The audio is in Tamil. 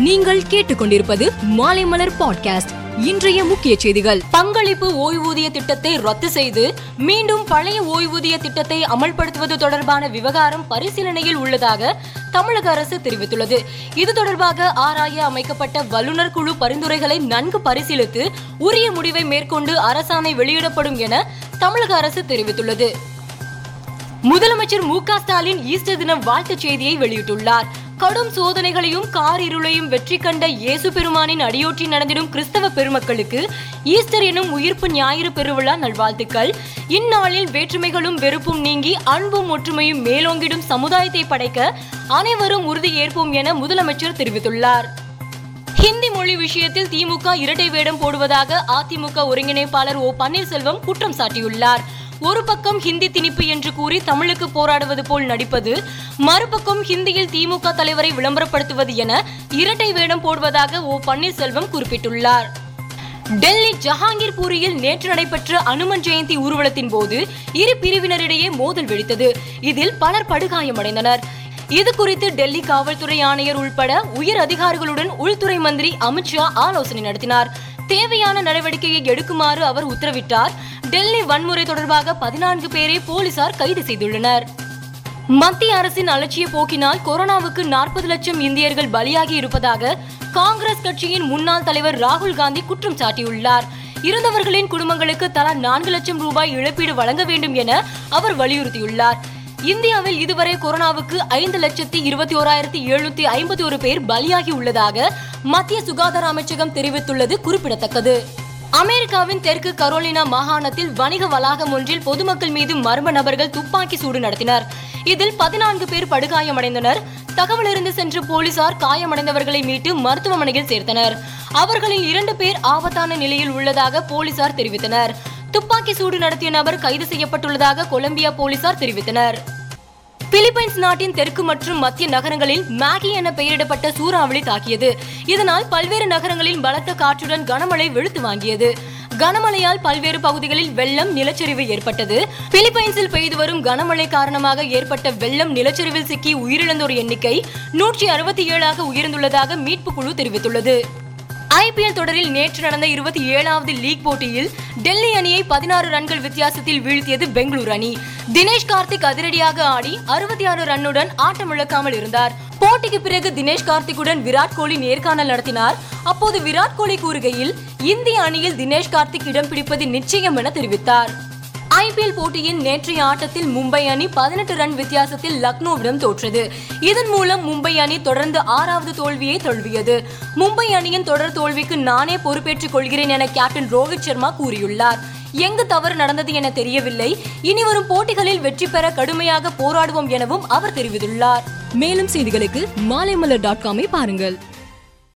நீங்கள் கேட்டுக்கொண்டிருப்பது மாலைமலர் பாட்காஸ்ட். இன்றைய முக்கிய செய்திகள். பங்களிப்பு ஓய்வூதிய திட்டத்தை ரத்து செய்து மீண்டும் பழைய ஓய்வூதிய திட்டத்தை அமல்படுத்துவது தொடர்பான விவகாரம் பரிசீலனையில் உள்ளதாக தமிழக அரசு தெரிவித்துள்ளது. இது தொடர்பாக ஆராய அமைக்கப்பட்ட வல்லுநர் குழு பரிந்துரைகளை நன்கு பரிசீலித்து உரிய முடிவை மேற்கொண்டு அரசாணை வெளியிடப்படும் என தமிழக அரசு தெரிவித்துள்ளது. முதலமைச்சர் மு க ஸ்டாலின் ஈஸ்டர் தினம் வாழ்த்துச் செய்தியை வெளியிட்டுள்ளார். கடும் சோதனைகளையும் கார் இருளையும் வெற்றி கண்ட இயேசு பெருமானின் அடியோற்றி நடந்திடும் கிறிஸ்தவ பெருமக்களுக்கு ஈஸ்டர் எனும் உயிர்ப்பு ஞாயிறு பெருவிழா நல்வாழ்த்துக்கள். இந்நாளில் வேற்றுமைகளும் வெறுப்பும் நீங்கி அன்பும் ஒற்றுமையும் மேலோங்கிடும் சமுதாயத்தை படைக்க அனைவரும் உறுதி ஏற்போம் என முதலமைச்சர் தெரிவித்துள்ளார். ஹிந்தி மொழி விஷயத்தில் திமுக இரட்டை வேடம் போடுவதாக அதிமுக ஒருங்கிணைப்பாளர் ஓ பன்னீர்செல்வம் குற்றம் சாட்டியுள்ளார். ஒரு பக்கம் ஹிந்தி திணிப்பு என்று கூறி தமிழுக்கு போராடுவது போல் நடிப்பது மறுபக்கம் ஹிந்தியில் திமுக தலைவரை விளம்பரப்படுத்துவது என இரட்டை வேடம் போடுவதாக ஓ பன்னீர்செல்வம் குறிப்பிட்டுள்ளார். டெல்லி ஜஹாங்கீர்பூரியில் நேற்று நடைபெற்ற அனுமன் ஜெயந்தி ஊர்வலத்தின் போது இரு பிரிவினரிடையே மோதல் வெடித்தது. இதில் பலர் படுகாயமடைந்தனர். இது குறித்து டெல்லி காவல்துறை ஆணையர் உள்பட உயர் அதிகாரிகளுடன் உள்துறை மந்திரி அமித்ஷா ஆலோசனை நடத்தினார். தேவையான நடவடிக்கையை எடுக்குமாறு அவர் உத்தரவிட்டார். டெல்லி வன்முறை தொடர்பாக பதினான்கு பேரை போலீசார் கைது செய்துள்ளனர். மத்திய அரசின் அலட்சிய போக்கினால் கொரோனாவுக்கு நாற்பது லட்சம் இந்தியர்கள் பலியாகி இருப்பதாக காங்கிரஸ் கட்சியின் முன்னாள் தலைவர் ராகுல் காந்தி குற்றம் சாட்டியுள்ளார். இறந்தவர்களின் குடும்பங்களுக்கு தலா நான்கு லட்சம் ரூபாய் இழப்பீடு வழங்க வேண்டும் என அவர் வலியுறுத்தியுள்ளார். இந்தியாவில் இதுவரை கொரோனாவுக்கு ஐந்து லட்சத்தி இருபத்தி ஓராயிரத்தி எழுநூத்தி ஐம்பத்தி ஒரு பேர் பலியாகி உள்ளதாக மத்திய சுகாதார அமைச்சகம் தெரிவித்துள்ளது குறிப்பிடத்தக்கது. அமெரிக்காவின் தெற்கு கரோலினா மாகாணத்தில் வணிக வளாகம் ஒன்றில் பொதுமக்கள் மீது மர்ம நபர்கள் துப்பாக்கி சூடு நடத்தினர். இதில் பதினான்கு பேர் படுகாயமடைந்தனர். தகவலிருந்து சென்ற போலீசார் காயமடைந்தவர்களை மீட்டு மருத்துவமனையில் சேர்த்தனர். அவர்களில் இரண்டு பேர் ஆபத்தான நிலையில் உள்ளதாக போலீசார் தெரிவித்தனர். துப்பாக்கி சூடு நடத்திய நபர் கைது செய்யப்பட்டுள்ளதாக கொலம்பியா போலீசார் தெரிவித்தனர். பிலிப்பைன்ஸ் நாட்டின் தெற்கு மற்றும் மத்திய நகரங்களில் மேகி என பெயரிடப்பட்ட சூறாவளி தாக்கியது. இதனால் பல்வேறு நகரங்களில் பலத்த காற்றுடன் கனமழை வெளுத்து வாங்கியது. கனமழையால் பல்வேறு பகுதிகளில் வெள்ளம் நிலச்சரிவு ஏற்பட்டது. பிலிப்பைன்ஸில் பெய்து வரும் கனமழை காரணமாக ஏற்பட்ட வெள்ளம் நிலச்சரிவில் சிக்கி உயிரிழந்தோர் எண்ணிக்கை நூற்றி அறுபத்தி ஏழாக உயர்ந்துள்ளதாக மீட்பு குழு தெரிவித்துள்ளது. ஐபிஎல் தொடரில் நேற்று நடந்த இருபத்தி ஏழாவது லீக் போட்டியில் டெல்லி அணியை பதினாறு ரன்கள் வித்தியாசத்தில் வீழ்த்தியது பெங்களூரு அணி. தினேஷ் கார்த்திக் அதிரடியாக ஆடி அறுபத்தி ஆறு ரன்னுடன் ஆட்டமிழக்காமல் இருந்தார். போட்டிக்கு பிறகு தினேஷ் கார்த்திக்குடன் விராட் கோலி நேர்காணல் நடத்தினார். அப்போது விராட் கோலி கூறுகையில் இந்திய அணியில் தினேஷ் கார்த்திக் இடம் பிடிப்பது நிச்சயம் என தெரிவித்தார். ஐபிஎல் போட்டியின் நேற்றைய ஆட்டத்தில் மும்பை அணி பதினெட்டு ரன் வித்தியாசத்தில் லக்னோவிடம் தோற்றது. இதன் மூலம் மும்பை அணி தொடர்ந்து ஆறாவது தோல்வியை தழுவியது. மும்பை அணியின் தொடர் தோல்விக்கு நானே பொறுப்பேற்றுக் கொள்கிறேன் என கேப்டன் ரோஹித் சர்மா கூறியுள்ளார். எங்கு தவறு நடந்தது என தெரியவில்லை. இனி வரும் போட்டிகளில் வெற்றி பெற கடுமையாக போராடுவோம் எனவும் அவர் தெரிவித்துள்ளார். மேலும் செய்திகளுக்கு மாலைமலர் டாட் காமை பாருங்கள்.